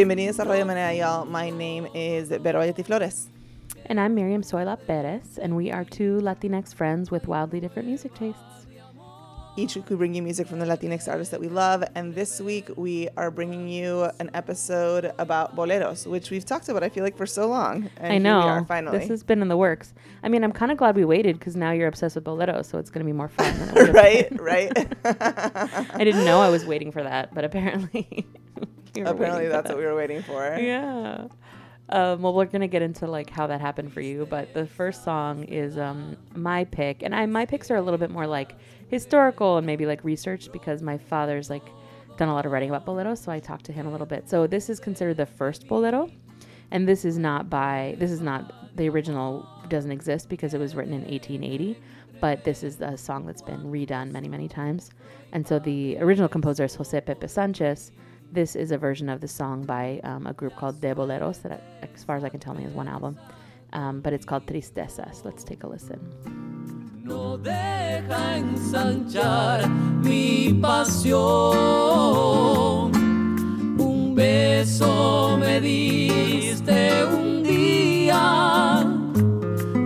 Bienvenidos a Radio Manera, y'all. My name is Vero Ayati Flores. And I'm Miriam Zoila Perez, and we are two Latinx friends with wildly different music tastes. Each week we bring you music from the Latinx artists that we love, and this week we are bringing you an episode about boleros, which we've talked about, I feel like, for so long. And I know. Are, finally. This has been in the works. I mean, I'm kind of glad we waited because now you're obsessed with boleros, so it's going to be more fun. right, right. I didn't know I was waiting for that, but apparently. apparently that's that. what we were waiting for. Yeah. Um, well, we're gonna get into like how that happened for you, but the first song is um, my pick, and I my picks are a little bit more like historical and maybe like researched because my father's like done a lot of writing about boleros, so I talked to him a little bit. So this is considered the first bolero, and this is not by this is not the original doesn't exist because it was written in 1880, but this is a song that's been redone many many times, and so the original composer is Jose Pepe Sanchez this is a version of the song by um, a group called De Boleros that, as far as I can tell, me is one album. Um, but it's called Tristezas. Let's take a listen. No deja ensanchar mi pasión. Un beso me diste un día.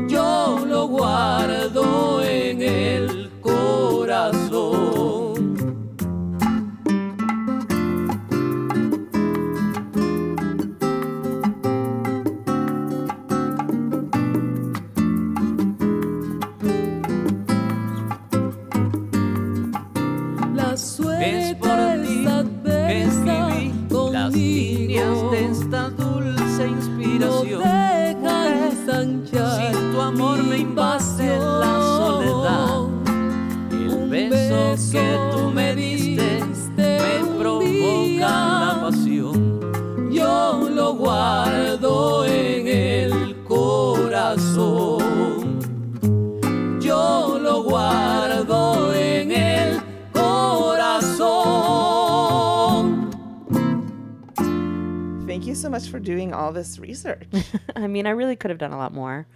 Yo lo guardo en el de esta dulce inspiración. No si tu amor me invade en la soledad, el beso que tú me diste me provoca la pasión. So much for doing all this research. I mean, I really could have done a lot more.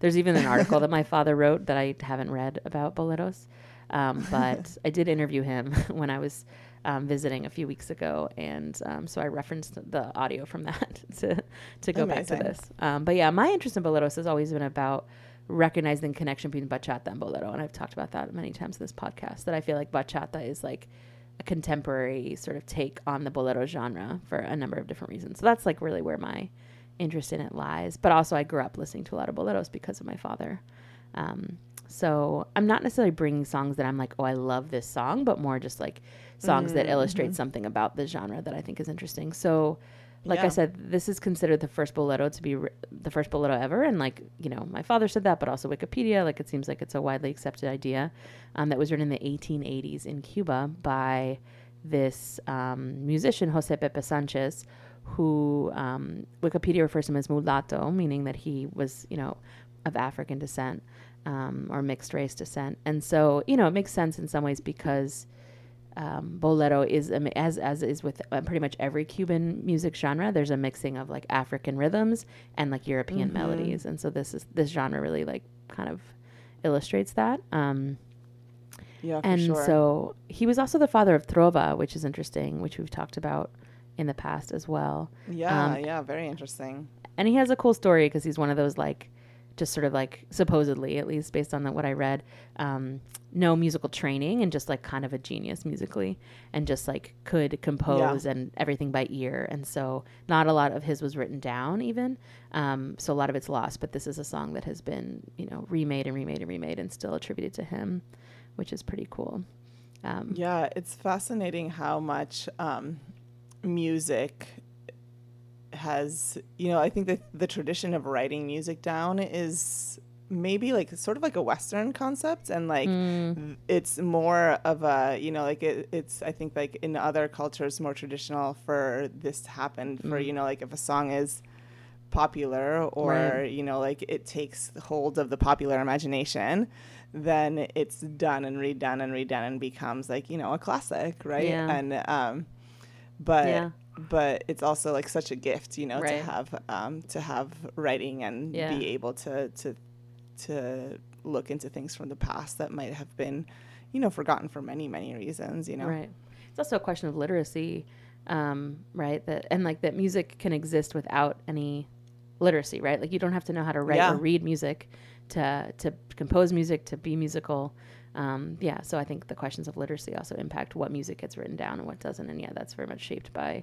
There's even an article that my father wrote that I haven't read about boleros. Um, but I did interview him when I was um, visiting a few weeks ago, and um, so I referenced the audio from that to to go Amazing. back to this. Um, but yeah, my interest in boleros has always been about recognizing the connection between bachata and bolero, and I've talked about that many times in this podcast. That I feel like bachata is like a contemporary sort of take on the bolero genre for a number of different reasons. So that's like really where my interest in it lies. But also, I grew up listening to a lot of boleros because of my father. Um, so I'm not necessarily bringing songs that I'm like, oh, I love this song, but more just like songs mm-hmm. that illustrate something about the genre that I think is interesting. So like yeah. I said, this is considered the first bolero to be the first bolero ever, and like you know, my father said that, but also Wikipedia. Like it seems like it's a widely accepted idea um, that was written in the 1880s in Cuba by this um, musician Jose Pepe Sanchez, who um, Wikipedia refers to him as mulatto, meaning that he was you know of African descent um, or mixed race descent, and so you know it makes sense in some ways because um, bolero is as as is with uh, pretty much every Cuban music genre. There's a mixing of like African rhythms and like European mm-hmm. melodies, and so this is this genre really like kind of illustrates that. Um, yeah, and sure. so he was also the father of trova, which is interesting, which we've talked about in the past as well. Yeah, um, yeah, very interesting. And he has a cool story because he's one of those like just sort of like supposedly, at least based on the, what I read, um, no musical training and just like kind of a genius musically and just like could compose yeah. and everything by ear. And so not a lot of his was written down even. Um, so a lot of it's lost, but this is a song that has been, you know, remade and remade and remade and still attributed to him, which is pretty cool. Um, yeah, it's fascinating how much um, music has you know i think that the tradition of writing music down is maybe like sort of like a western concept and like mm. it's more of a you know like it, it's i think like in other cultures more traditional for this to happen for mm. you know like if a song is popular or right. you know like it takes hold of the popular imagination then it's done and redone and redone and becomes like you know a classic right yeah. and um but yeah but it's also like such a gift, you know, right. to have um, to have writing and yeah. be able to to to look into things from the past that might have been, you know, forgotten for many many reasons. You know, right. It's also a question of literacy. um, right? That and like that music can exist without any literacy, right? Like you don't have to know how to write Yeah. or read music to to compose music to be musical. Um, yeah, so I think the questions of literacy also impact what music gets written down and what doesn't, and yeah, that's very much shaped by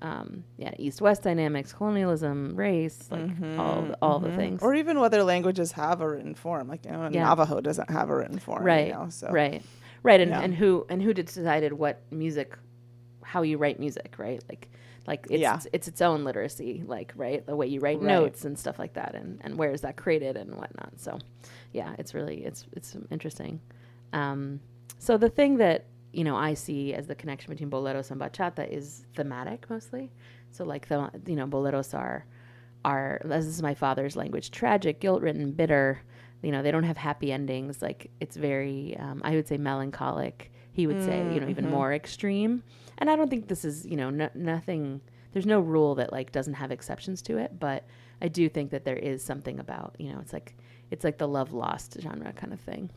um, yeah east-west dynamics, colonialism, race, like all the, all the things. Mm-hmm. Or even whether languages have a written form. Like, you know, Yeah. Navajo doesn't have a written form. right You know, so. right right and, Yeah. and who and who decided what music how you write music right like like it's, Yeah. it's it's its own literacy like right the way you write Right. notes and stuff like that and and where is that created and whatnot so yeah it's really it's it's interesting um so the thing that you know i see as the connection between boleros and bachata is thematic mostly. So like the you know boleros are are this is my father's language tragic guilt ridden bitter. You know they don't have happy endings. Like it's very um, i would say melancholic. He would say you know even more extreme. And i don't think this is you know no, nothing there's no rule that like doesn't have exceptions to it. But i do think that there is something about you know it's like it's like the love lost genre kind of thing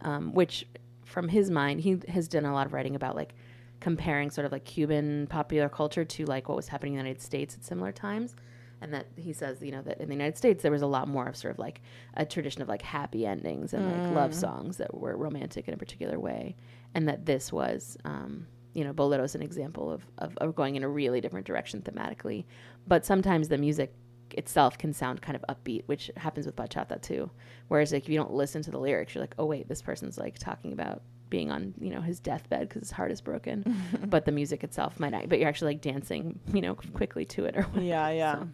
um, which from his mind he has done a lot of writing about like comparing sort of like cuban popular culture to like what was happening in the united states at similar times. And that he says you know that in the united states there was a lot more of sort of like a tradition of like happy endings and like love songs that were romantic in a particular way. And that this was um, you know Bolero's an example of, of, of going in a really different direction thematically. But sometimes the music itself can sound kind of upbeat which happens with bachata too whereas like if you don't listen to the lyrics you're like oh wait this person's like talking about being on you know his deathbed because his heart is broken but the music itself might not but you're actually like dancing you know quickly to it or whatever. Yeah, yeah. So,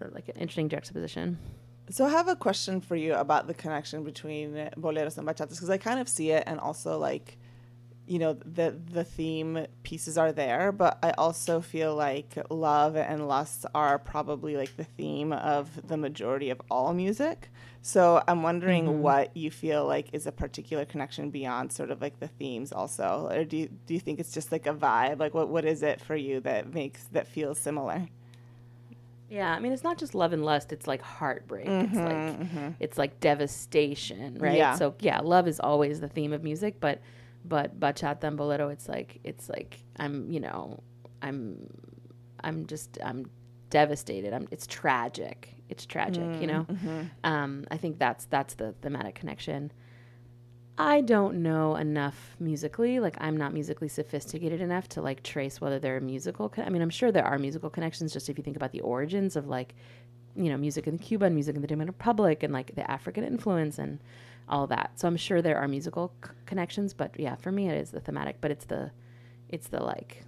so like an interesting juxtaposition. So I have a question for you about the connection between boleros and bachatas because I kind of see it, and also like, you know, the the theme pieces are there, but I also feel like love and lust are probably like the theme of the majority of all music. So I'm wondering mm-hmm. what you feel like is a particular connection beyond sort of like the themes also, or do you, do you think it's just like a vibe? Like what what is it for you that makes that feels similar? Yeah, I mean it's not just love and lust; it's like heartbreak. it's mm-hmm, like mm-hmm. it's like devastation, right? Yeah. So yeah, love is always the theme of music, but but bachata and bolero, it's like it's like I'm you know I'm I'm just I'm devastated. I'm it's tragic. It's tragic, you know. Um, I think that's that's the thematic connection. I don't know enough musically. Like I'm not musically sophisticated enough to like trace whether there are musical. Con- I mean, I'm sure there are musical connections. Just if you think about the origins of like, you know, music in Cuba and music in the Dominican Republic and like the African influence and all that. So I'm sure there are musical c- connections. But yeah, for me it is the thematic. But it's the, it's the like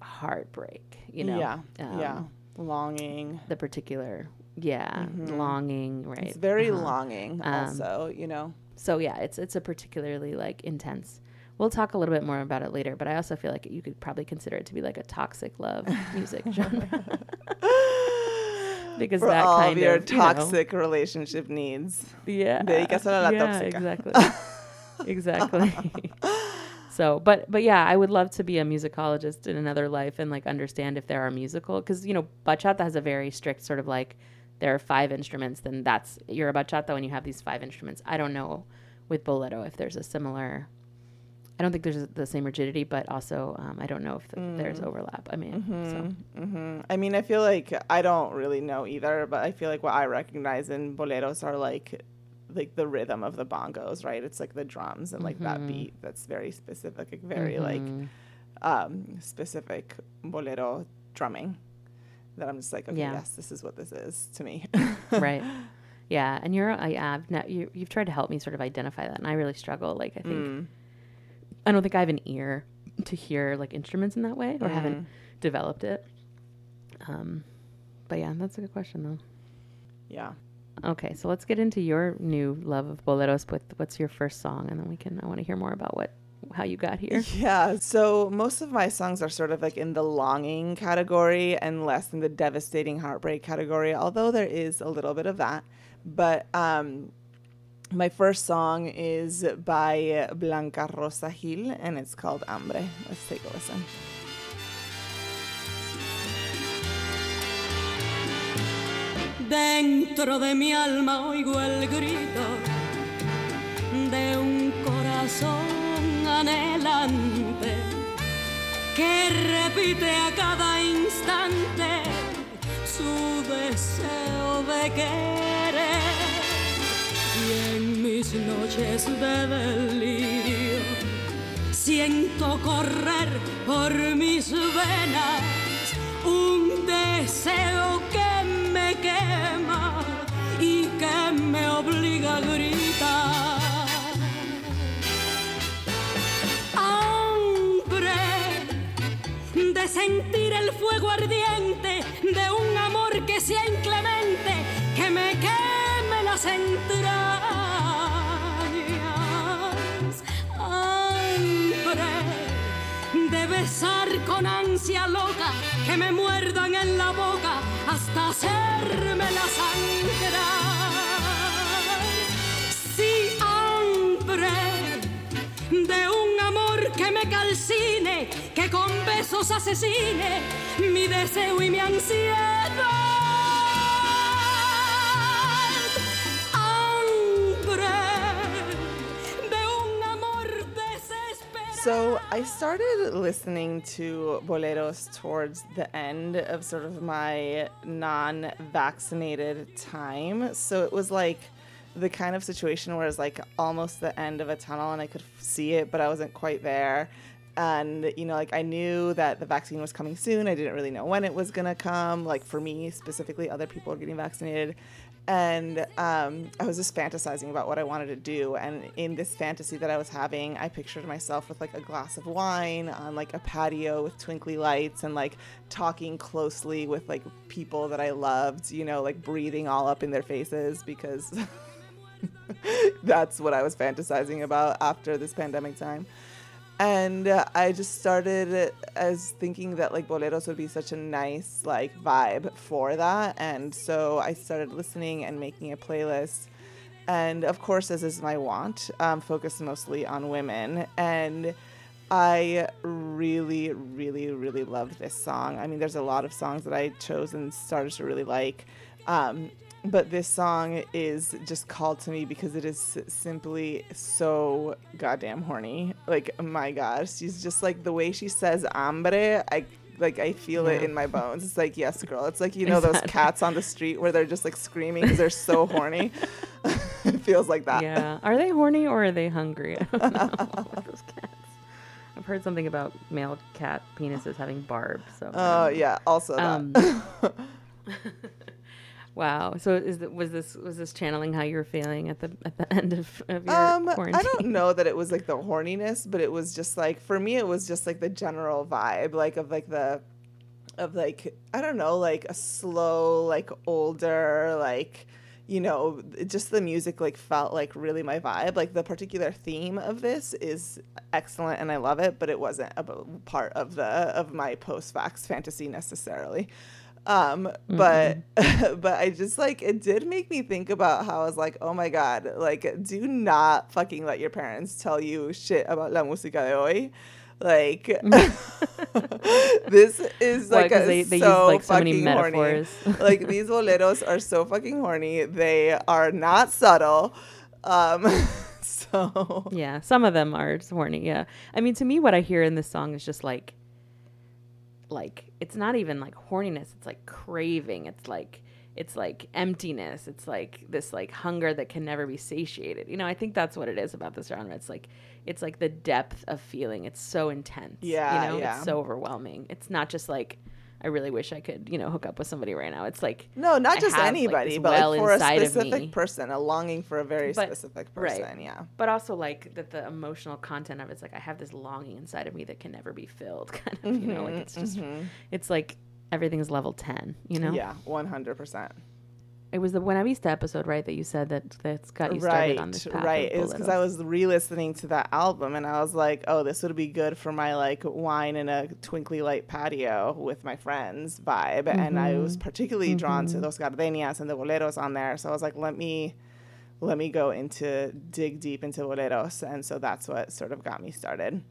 heartbreak. You know. yeah, Um, yeah, longing. The particular. Yeah, longing, right? It's very Uh-huh. longing, Um, also, you know. so yeah, it's it's a particularly like intense. We'll talk a little bit more about it later, but I also feel like you could probably consider it to be like a toxic love music genre. because For that all kind of your of you know, relationship needs. yeah, a la yeah, tóxica. exactly, exactly. so, but but yeah, I would love to be a musicologist in another life and like understand if there are musical because you know bachata has a very strict sort of like there are five instruments, then that's you're a bachata when you have these five instruments. I don't know with bolero if there's a similar. I don't think there's the same rigidity, but also um, I don't know if th- there's overlap. I mean, so. hmm I mean, I feel like I don't really know either, but I feel like what I recognize in boleros are like like the rhythm of the bongos, right? It's like the drums and like that beat that's very specific, like very like um, specific bolero drumming. That I'm just like, okay, Yeah. yes, this is what this is to me. right yeah and you're i have no, you, you've tried to help me sort of identify that and i really struggle like i think Mm. I don't think i have an ear to hear like instruments in that way or haven't developed it um but yeah that's a good question though yeah. okay so let's get into your new love of boleros with what's your first song and then we can i want to hear more about what how you got here Yeah, so most of my songs are sort of like in the longing category and less in the devastating heartbreak category, although there is a little bit of that. But um, my first song is by Blanca Rosa Gil and it's called Hambre. Let's take a listen. Dentro de mi alma oigo el grito de un corazón anhelante que repite a cada instante su deseo de querer. Noches de delirio siento correr por mis venas un deseo que me quema y que me obliga a gritar. Hambre de sentir el fuego ardiente de un amor que sea inclemente, que me queme las entrañas. Besar con ansia loca, que me muerdan en la boca hasta hacerme la sangrar. Sí, hambre de un amor que me calcine, que con besos asesine mi deseo y mi ansiedad. So I started listening to boleros towards the end of sort of my non-vaccinated time. So it was like the kind of situation where it's like almost the end of a tunnel and I could see it, but I wasn't quite there. And you know, like I knew that the vaccine was coming soon. I didn't really know when it was gonna come. Like for me specifically, other people are getting vaccinated, and um, I was just fantasizing about what I wanted to do. And in this fantasy that I was having, I pictured myself with like a glass of wine on like a patio with twinkly lights and like talking closely with like people that I loved, you know, like breathing all up in their faces because that's what I was fantasizing about after this pandemic time. And uh, I just started as thinking that like boleros would be such a nice like vibe for that. And so I started listening and making a playlist. And of course, as is my want, um, focused mostly on women. And I really, really, really loved this song. I mean, there's a lot of songs that I chose and started to really like. Um, but this song is just called to me because it is simply so goddamn horny. Like, my god, she's just like the way she says hambre. I like I feel it in my bones. It's like yes, girl. It's like you know Is those cats on the street where they're just like screaming because they're so horny. it feels like that. Yeah. Are they horny or are they hungry? I don't know. those cats. I've heard something about male cat penises having barbs. So. Oh yeah. Also that. Wow. So is the, was this was this channeling how you were feeling at the at the end of, of your Um, quarantine? I don't know that it was like the horniness, but it was just like for me, it was just like the general vibe, like of like the, of like I don't know, like a slow, like older, like you know, just the music like felt like really my vibe. Like the particular theme of this is excellent and I love it, but it wasn't a part of the of my post vax fantasy necessarily. Um, but but I just like it did make me think about how I was like, oh my god, like do not fucking let your parents tell you shit about la música de hoy. Like this is like a, they- they use, like, so many fucking horny. like these boleros are so fucking horny. They are not subtle. Um, so Yeah, some of them are horny. Yeah, I mean, to me, what I hear in this song is just like, like it's not even like horniness. It's like craving. It's like it's like emptiness. It's like this like hunger that can never be satiated. You know, I think that's what it is about this genre. It's like it's like the depth of feeling. It's so intense. Yeah, you know, yeah. it's so overwhelming. It's not just like. I really wish I could, you know, hook up with somebody right now. It's like no, not I just have, anybody, this but well like for a inside of me. specific person, a longing for a very But- specific right. person. Yeah. but also like that the emotional content of it's like I have this longing inside of me that can never be filled. Kind of, you know, like it's just mm-hmm, mm-hmm. it's like everything's level ten. You know, Yeah, one hundred percent. It was the Buena Vista episode, right? That you said that that's got you started Right, on this path. right. It was because I was re-listening to that album, and I was like, "Oh, this would be good for my like wine in a twinkly light patio with my friends vibe." And I was Mm-hmm. particularly drawn to Dos Gardenias and the boleros on there, so I was like, "Let me, let me go into dig deep into boleros," and so that's what sort of got me started.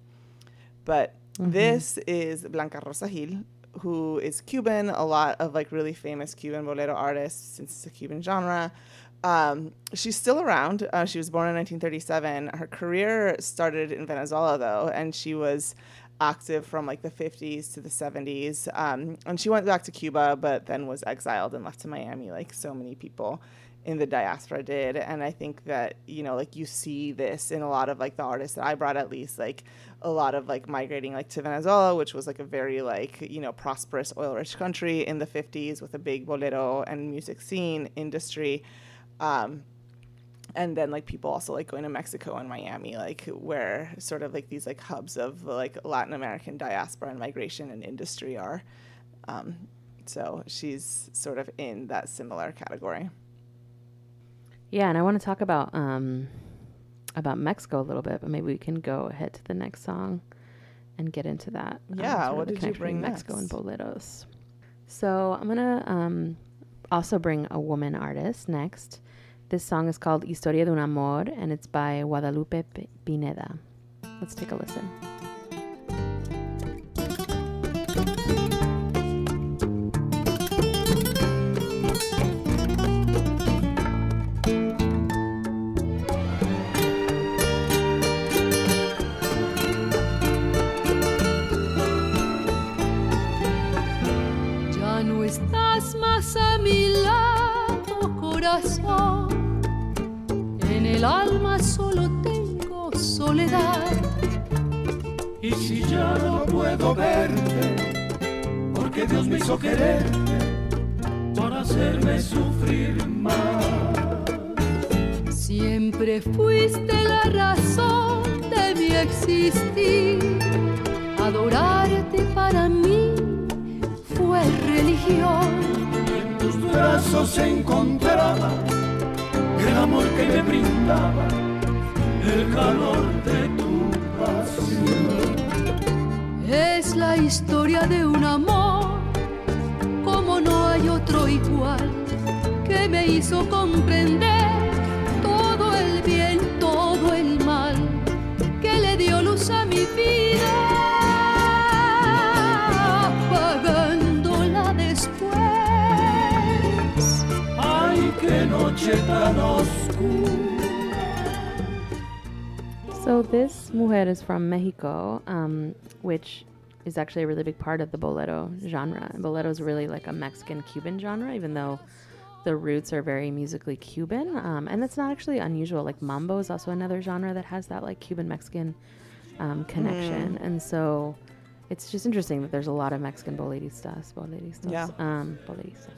But Mm-hmm. this is Blanca Rosa Gil, who is Cuban. A lot of like really famous Cuban bolero artists, since it's a Cuban genre. Um, she's still around. Uh, she was born in 1937. Her career started in Venezuela though, and she was active from like the 50s to the 70s. Um, and she went back to Cuba, but then was exiled and left to Miami, like so many people in the diaspora did. And I think that, you know, like you see this in a lot of like the artists that I brought, at least, like a lot of like migrating like to Venezuela, which was like a very like, you know, prosperous oil rich country in the 50s with a big bolero and music scene industry. Um, and then like people also like going to Mexico and Miami, like where sort of like these like hubs of like Latin American diaspora and migration and industry are. Um, so she's sort of in that similar category. Yeah, and I want to talk about um, about Mexico a little bit, but maybe we can go ahead to the next song and get into that. um, Yeah, of what did you bring Mexico and next? boleros. So I'm gonna um, also bring a woman artist next. This song is called Historia de un Amor, and it's by Guadalupe Pineda. Let's take a listen. Verte, porque Dios me hizo quererte para hacerme sufrir más. Siempre fuiste la razón de mi existir. Adorarte para mí fue religión. En tus brazos encontraba el amor que me brindaba, el calor historia de un amor como no hay otro igual que me hizo comprender todo el bien, todo el mal que le dio luz a mi vida, apagándola después. Ay, qué noche tan oscura. So this mujer is from Mexico, um, which is actually a really big part of the bolero genre. And bolero is really like a Mexican Cuban genre, even though the roots are very musically Cuban. Um, and that's not actually unusual. Like mambo is also another genre that has that like Cuban Mexican um, connection. And so it's just interesting that there's a lot of Mexican boleristas, boleristas, Yeah. um, boleristas.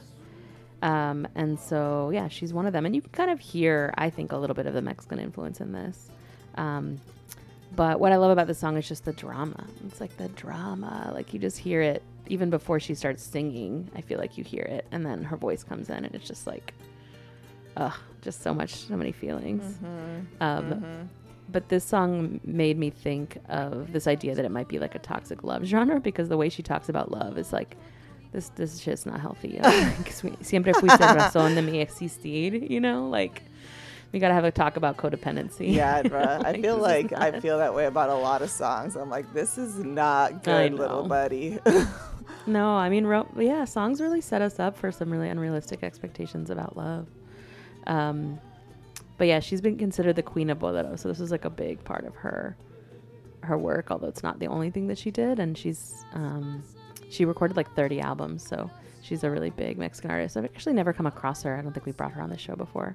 Um, and so, yeah, she's one of them. And you can kind of hear, I think, a little bit of the Mexican influence in this. Um, but what I love about the song is just the drama. It's like the drama. Like you just hear it even before she starts singing. I feel like you hear it. And then her voice comes in, and it's just like, ugh, just so much, so many feelings. Um, But this song made me think of this idea that it might be like a toxic love genre because the way she talks about love is like, this this shit's not healthy. Like, Siempre fuiste razón de mi existir, you know? Like, we gotta have a talk about codependency. Yeah, bruh. I feel like I feel that way about a lot of songs. I'm like, this is not good, little buddy. No, I mean, ro- yeah, songs really set us up for some really unrealistic expectations about love. Um, but yeah, she's been considered the queen of bolero, so this is like a big part of her her work. Although it's not the only thing that she did, and she's um, she recorded like 30 albums, so she's a really big Mexican artist. I've actually never come across her. I don't think we brought her on the show before,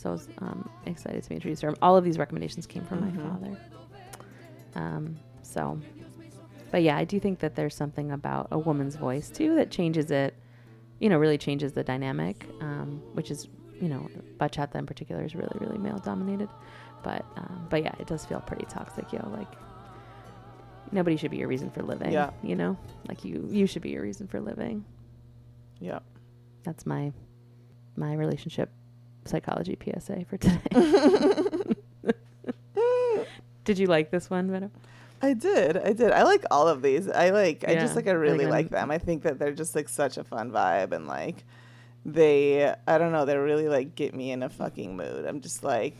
so I was um, excited to be introduced to her. All of these recommendations came from my father. Um, so but yeah, I do think that there's something about a woman's voice too that changes it, you know, really changes the dynamic, um, which is, you know, bachata in particular is really, really male dominated. But, um, but yeah, it does feel pretty toxic, yo. Like nobody should be your reason for living. Yeah. You know, like you, you should be your reason for living. yeah. That's my, my relationship psychology PSA for today. Did you like this one, Vero? I did. I did. I like all of these. I like I just like I really think like them. I think that they're just like such a fun vibe and like they I don't know, they really like get me in a fucking mood. I'm just like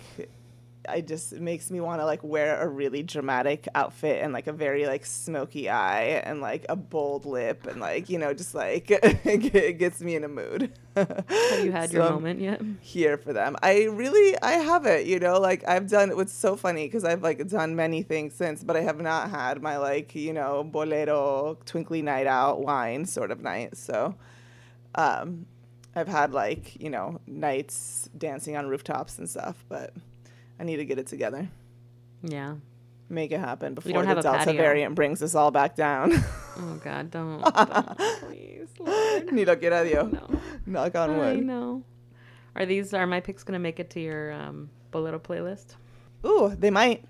I just it makes me want to like wear a really dramatic outfit and like a very like smoky eye and like a bold lip and like you know just like it gets me in a mood. Have you had So your I'm moment yet? Here for them. I really I have it, you know, like I've done what's so funny because I've like done many things since, but I have not had my like, you know, bolero twinkly night out wine sort of night. So um I've had like, you know, nights dancing on rooftops and stuff, but I need to get it together. Yeah. Make it happen before the Delta patio. variant brings us all back down. Oh God, don't, don't please, Lord. Ni lo quiera Dios. No. Knock on wood. I know. Are these are my picks gonna make it to your um, bolero playlist? Ooh, they might.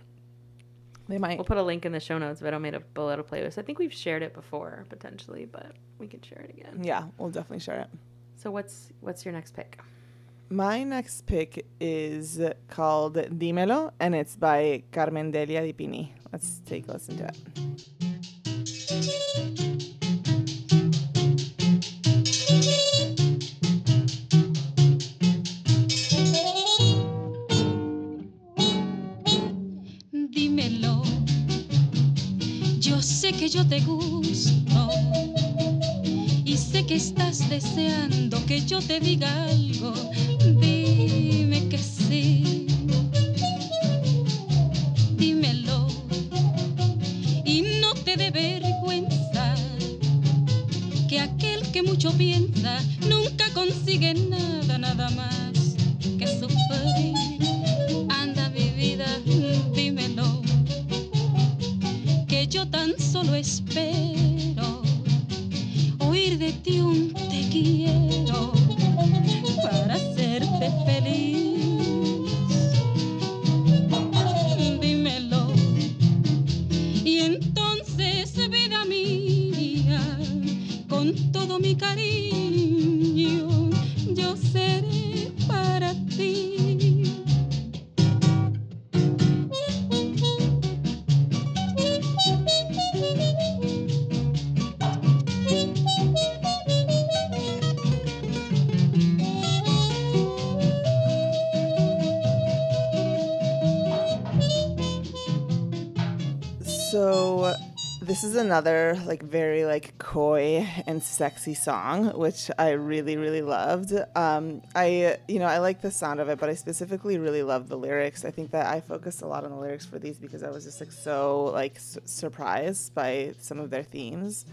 They might. We'll put a link in the show notes. Vero made a bolero playlist. I think we've shared it before potentially, but we can share it again. Yeah, we'll definitely share it. So what's what's your next pick? My next pick is called Dímelo, and it's by Carmen Delia Di Pini. Let's take a listen to it. dímelo. Yo sé que yo te gusto y sé que estás deseando que yo te diga algo. Dímelo y no te dé vergüenza que aquel que mucho piensa nunca consigue nada, nada más que sufrir. Anda mi vida, dímelo, que yo tan solo espero oír de ti un te quiero para hacerte feliz. Mi cariño, is another like very like coy and sexy song, which I really really loved. Um, I you know I like the sound of it, but I specifically really love the lyrics. I think that I focused a lot on the lyrics for these because I was just like so like surprised by some of their themes,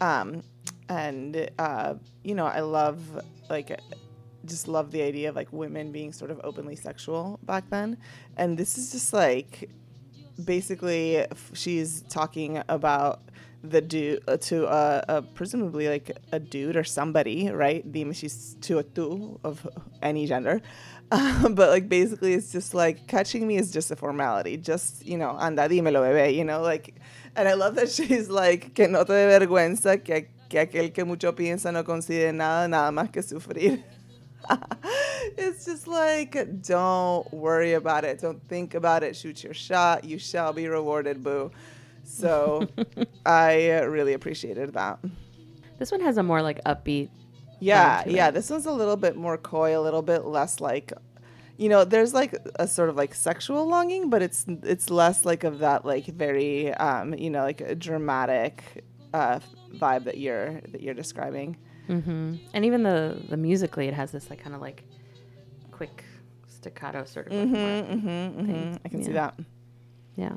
um, and uh, you know I love like just love the idea of like women being sort of openly sexual back then, and this is just like basically she's talking about the dude uh, to uh, uh, presumably like a dude or somebody, right? Dime she's to a tu of any gender. Um, but like basically it's just like catching me is just a formality. Just, you know, anda, dímelo, bebé, you know, like and I love that she's like que no te dé vergüenza que, que aquel que mucho piensa no considere nada, nada más que sufrir. it's just like don't worry about it. Don't think about it. Shoot your shot. You shall be rewarded boo. So i uh, really appreciated that. This one has a more like upbeat. yeah yeah it. this one's a little bit more coy a little bit less like you know there's like a sort of like sexual longing but it's it's less like of that like very um you know like a dramatic uh vibe that you're that you're describing hmm And even the the musically, it has this like kind of like quick staccato sort of. mm-hmm, mm-hmm, mm-hmm. i can see that Yeah.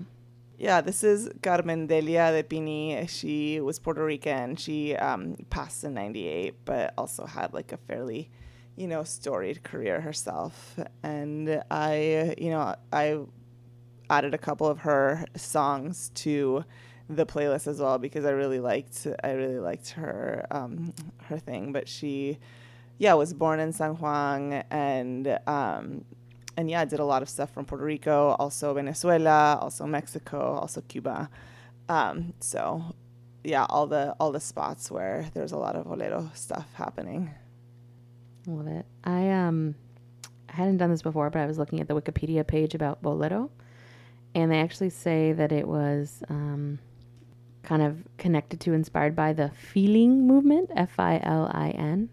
Yeah, this is Carmen Delia de Pini. She was Puerto Rican. She um, passed in 98, but also had like a fairly, you know, storied career herself. And I, you know, I added a couple of her songs to the playlist as well because I really liked I really liked her um, her thing. But she, yeah, was born in San Juan and um, and yeah, did a lot of stuff from Puerto Rico, also Venezuela, also Mexico, also Cuba. Um, so yeah, all the all the spots where there's a lot of bolero stuff happening. Love it. I um I hadn't done this before, but I was looking at the Wikipedia page about bolero, and they actually say that it was um, kind of connected to, inspired by the feeling movement, F I L I N,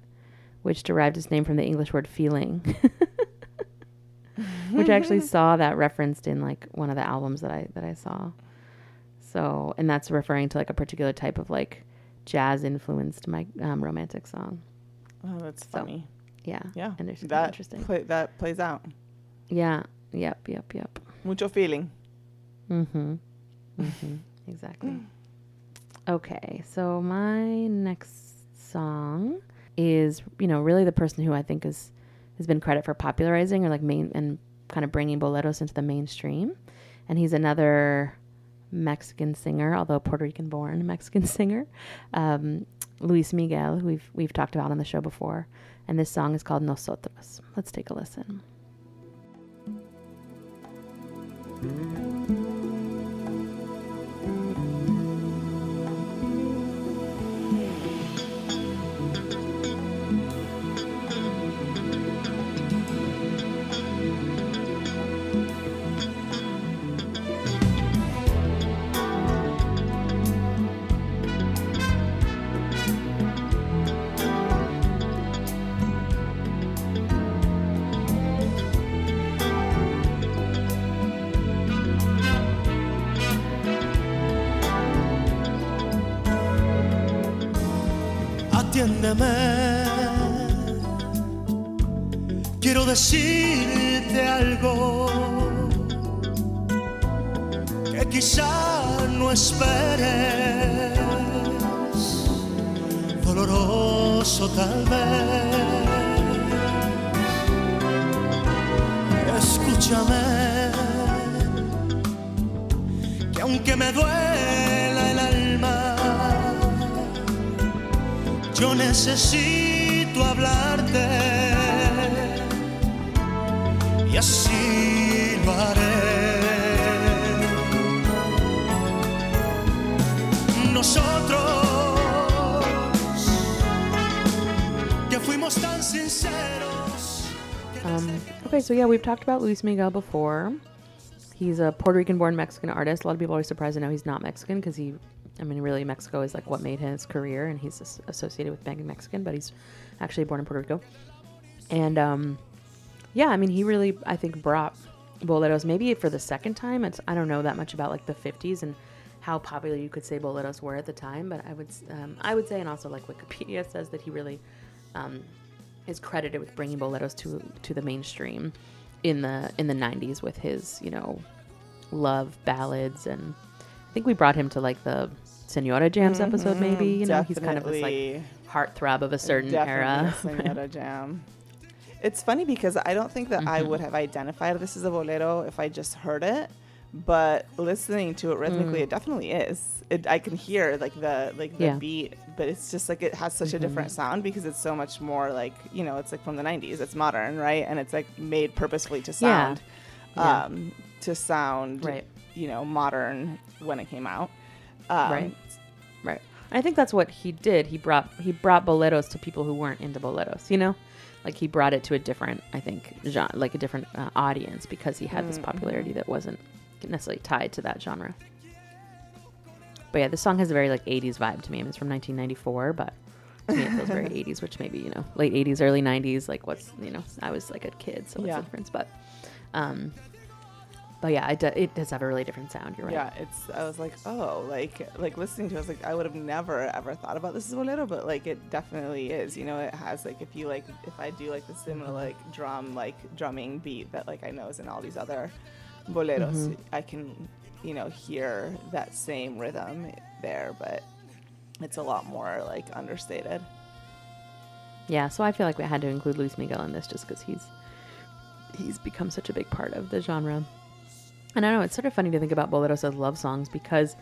which derived its name from the English word feeling. which I actually saw that referenced in like one of the albums that I that I saw. So, and that's referring to like a particular type of like jazz influenced my um, romantic song. Oh, that's So, funny. Yeah. Yeah, And there's that interesting. play, that plays out. Yeah. Yep. Yep. Yep. Mucho feeling. Mm-hmm. Mm-hmm. exactly. Okay, so my next song is, you know, really the person who I think is has been credit for popularizing or like main and kind of bringing boleros into the mainstream, and he's another Mexican singer, although Puerto Rican born Mexican singer, um, Luis Miguel, who we've we've talked about on the show before, and this song is called Nosotros. Let's take a listen. Quiero decirte algo que quizá no esperes. Doloroso tal vez. Escúchame. Que aunque me duela yo necesito hablarte y así lo haré. Nosotros que fuimos tan sinceros. Um, okay, so yeah, we've talked about Luis Miguel before. He's a Puerto Rican born Mexican artist. A lot of people are always surprised to know he's not Mexican because he, I mean, really, Mexico is like what made his career and he's associated with being Mexican, but he's actually born in Puerto Rico. And um, yeah, I mean, he really, I think, brought boleros maybe for the second time. It's, I don't know that much about like the 50s and how popular you could say boleros were at the time, but I would, um, I would say, and also like Wikipedia says that he really um, is credited with bringing boleros to to the mainstream in the in the 90s with his you know love ballads and I think we brought him to like the Senora Jams episode maybe you know he's kind of this like heartthrob of a certain Definitely era Senora Jam. It's funny because I don't think that Mm-hmm. I would have identified this as a bolero if I just heard it, but listening to it rhythmically, it definitely is. It, I can hear like the like the Mm. Yeah. beat, but it's just like it has such a different Mm-hmm. sound because it's so much more like you know it's like from the '90s. It's modern, right? And it's like made purposefully to sound, Yeah. um, to sound, Right. You know, modern when it came out. Um, right right I think that's what he did he brought he brought boleros to people who weren't into boleros you know like he brought it to a different I think genre like a different uh, audience because he had this popularity that wasn't necessarily tied to that genre but yeah, this song has a very like 80s vibe to me. I mean, it's from 1994, but to me it feels very 80s, which maybe you know late 80s, early 90s. Like what's you know I was like a kid, so what's Yeah. the difference? But um, but yeah, it, do, it does have a really different sound. You're right. Yeah, it's. I was like, oh, like like listening to. it, I was like, I would have never ever thought about this as bolero, but like it definitely is. You know, it has like if you like if I do like the similar like drum like drumming beat that like I know is in all these other boleros, Mm-hmm. I can you know hear that same rhythm there, but it's a lot more like understated. Yeah, so I feel like we had to include Luis Miguel in this just because he's he's become such a big part of the genre. And I don't know it's sort of funny to think about boleros as love songs because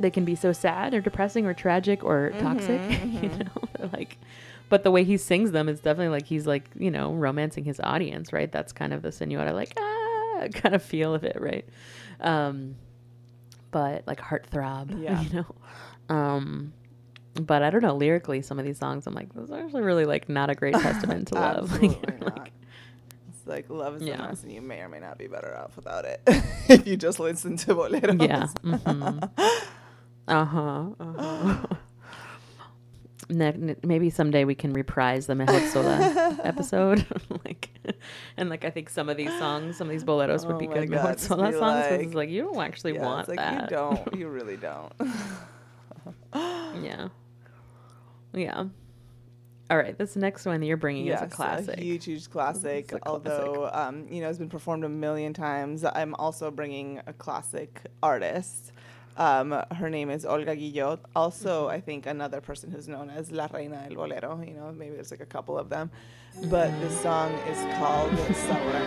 they can be so sad or depressing or tragic or toxic, you know, like. But the way he sings them is definitely like he's like you know romancing his audience, right? That's kind of the senora like ah kind of feel of it, right? Um, but like heartthrob, Yeah. you know. Um, but I don't know lyrically, some of these songs I'm like, those are actually really like not a great testament to love. Like, Absolutely like, not. Like love is Yeah. a mess, and you may or may not be better off without it if you just listen to boleros. yeah. mhm. Uh huh. Uh-huh. ne- ne- maybe someday we can reprise the Mejor Sola episode, like, and like I think some of these songs, some of these boleros would Oh be good God, Mejor Sola songs. like- it's like you don't actually Yeah, want it's like that. you don't. You really don't. yeah, yeah. All right, this next one that you're bringing Yes, is a classic. huge, huge classic. A. Although, um, you know, it's been performed a million times. I'm also bringing a classic artist. Um, her name is Olga Guillot. Also, Mm-hmm. I think another person who's known as La Reina del Bolero. You know, maybe there's like a couple of them. But this song is called Sabor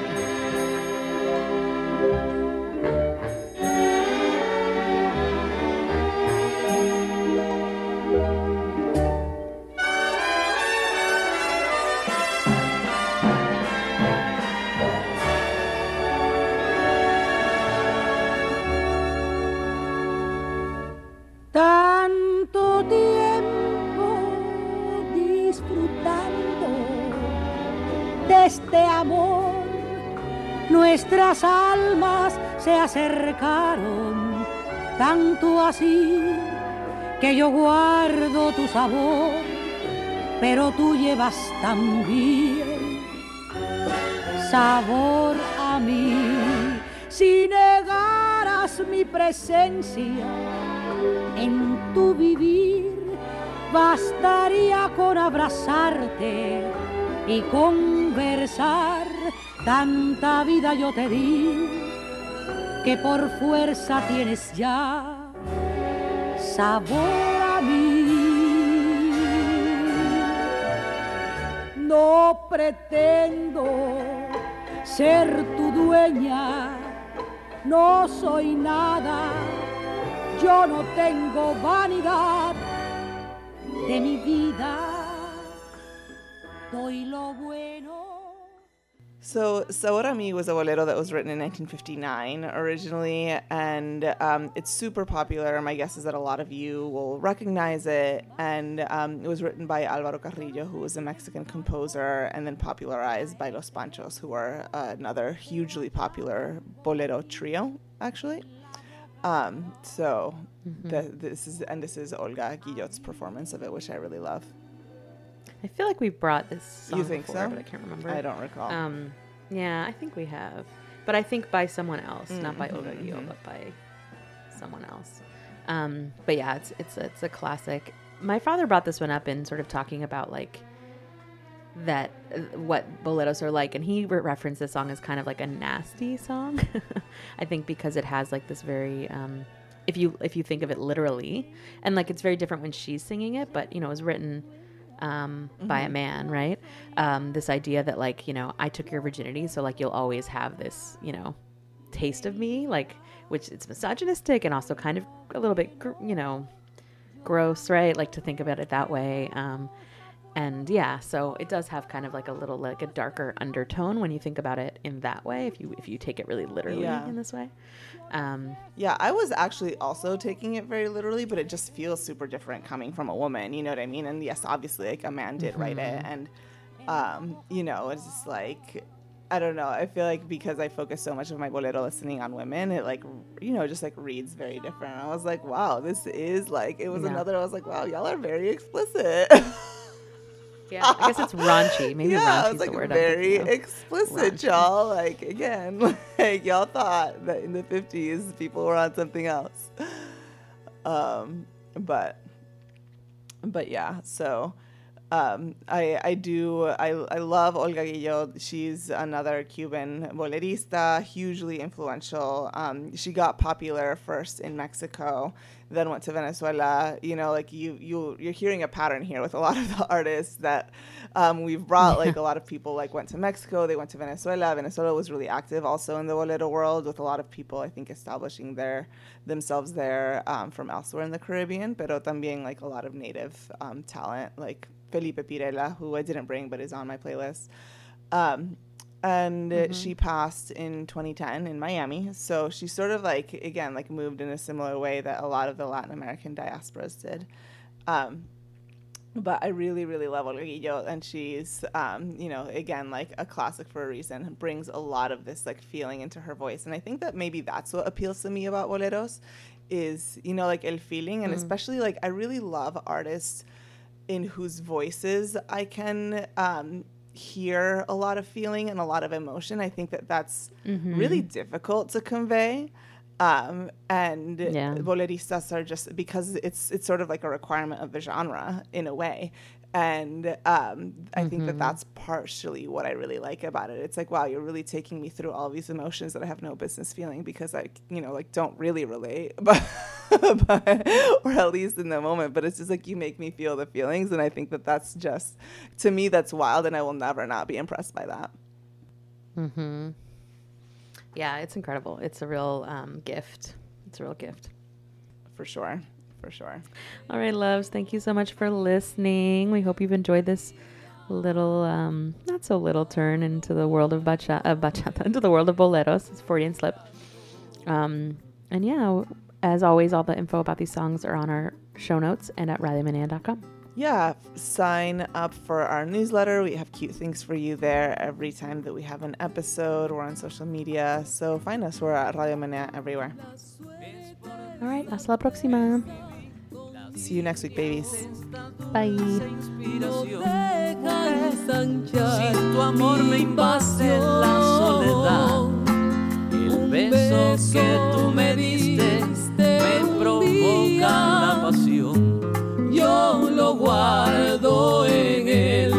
nuestras almas se acercaron, tanto así que yo guardo tu sabor, pero tú llevas también sabor a mí. Si negaras mi presencia, en tu vivir bastaría con abrazarte y conversar. Tanta vida yo te di que por fuerza tienes ya sabor a mí. No pretendo ser tu dueña, no soy nada yo no tengo vanidad de mi vida. Doy lo bueno. So, mí was a bolero that was written in 1959 originally, and um, it's super popular. My guess is that a lot of you will recognize it. And um, it was written by Alvaro Carrillo, who was a Mexican composer, and then popularized by Los Panchos, who are uh, another hugely popular bolero trio, actually. Um, so, the, this is and this is Olga Guillot's performance of it, which I really love. I feel like we've brought this song You think before, so? but I can't remember. I don't recall. Um, yeah, I think we have, but I think by someone else, not by Mhm, Guillot, mhm. but by someone else. Um, but yeah, it's it's it's a classic. My father brought this one up in sort of talking about like that uh, what boleros are like, and he re- referenced this song as kind of like a nasty song. I think because it has like this very. Um, if you if you think of it literally, and like it's very different when she's singing it, but you know, it was written um, by a man, right? Um, this idea that like you know I took your virginity, so like you'll always have this you know taste of me, like which it's misogynistic and also kind of a little bit gr- you know gross, right? Like to think about it that way. Um, and yeah, so it does have kind of like a little like a darker undertone when you think about it in that way. If you if you take it really literally Yeah. in this way. Um, Yeah, I was actually also taking it very literally, but it just feels super different coming from a woman. You know what I mean? And yes, obviously, like a man did write it, and um, you know, it's just like I don't know. I feel like because I focus so much of my bolero listening on women, it like you know just like reads very different. I was like, wow, this is like it was Yeah. another. I was like, wow, y'all are very explicit. yeah, I guess it's raunchy. Maybe yeah, raunchy it's like the word. Very explicit, Raunchy. y'all. Like again, like y'all thought that in the fifties people were on something else. Um, but but yeah, so um, I I do I I love Olga Guillot. She's another Cuban bolerista, hugely influential. Um, she got popular first in Mexico, then went to Venezuela. You know, like you you you're hearing a pattern here with a lot of the artists that um, we've brought. Like a lot of people like went to Mexico, they went to Venezuela. Venezuela was really active also in the bolero world with a lot of people I think establishing their themselves there um, from elsewhere in the Caribbean, pero también like a lot of native um, talent like Felipe Pirela, who I didn't bring but is on my playlist. Um, and uh she passed in 2010 in Miami. So she sort of like again like moved in a similar way that a lot of the Latin American diasporas did. Um, but I really, really love Olga Guillot, and she's, um, you know, again, like a classic for a reason. Brings a lot of this like feeling into her voice, and I think that maybe that's what appeals to me about boleros, is you know like el feeling, and especially like I really love artists in whose voices I can um, hear a lot of feeling and a lot of emotion. I think that that's really difficult to convey. Um, and Yeah. boleristas are just because it's it's sort of like a requirement of the genre in a way. And um, I think that that's partially what I really like about it. It's like, wow, you're really taking me through all these emotions that I have no business feeling because I, you know, like don't really relate, but, but or at least in the moment. But it's just like you make me feel the feelings, and I think that that's just to me that's wild, and I will never not be impressed by that. Hmm Yeah, it's incredible. It's a real um, gift. It's a real gift. For sure, for sure. All right, loves. Thank you so much for listening. We hope you've enjoyed this little, um, not so little turn into the world of bachata, uh, bachata into the world of boleros. It's forty Freudian slip. Um, and yeah, as always, all the info about these songs are on our show notes and at rileymanan.com. Yeah, sign up for our newsletter. We have cute things for you there every time that we have an episode. We're on social media, so find us. We're at Radio Mania everywhere. All right, hasta la próxima. See you next week, babies. Bye. provocan la pasión, yo lo guardo en el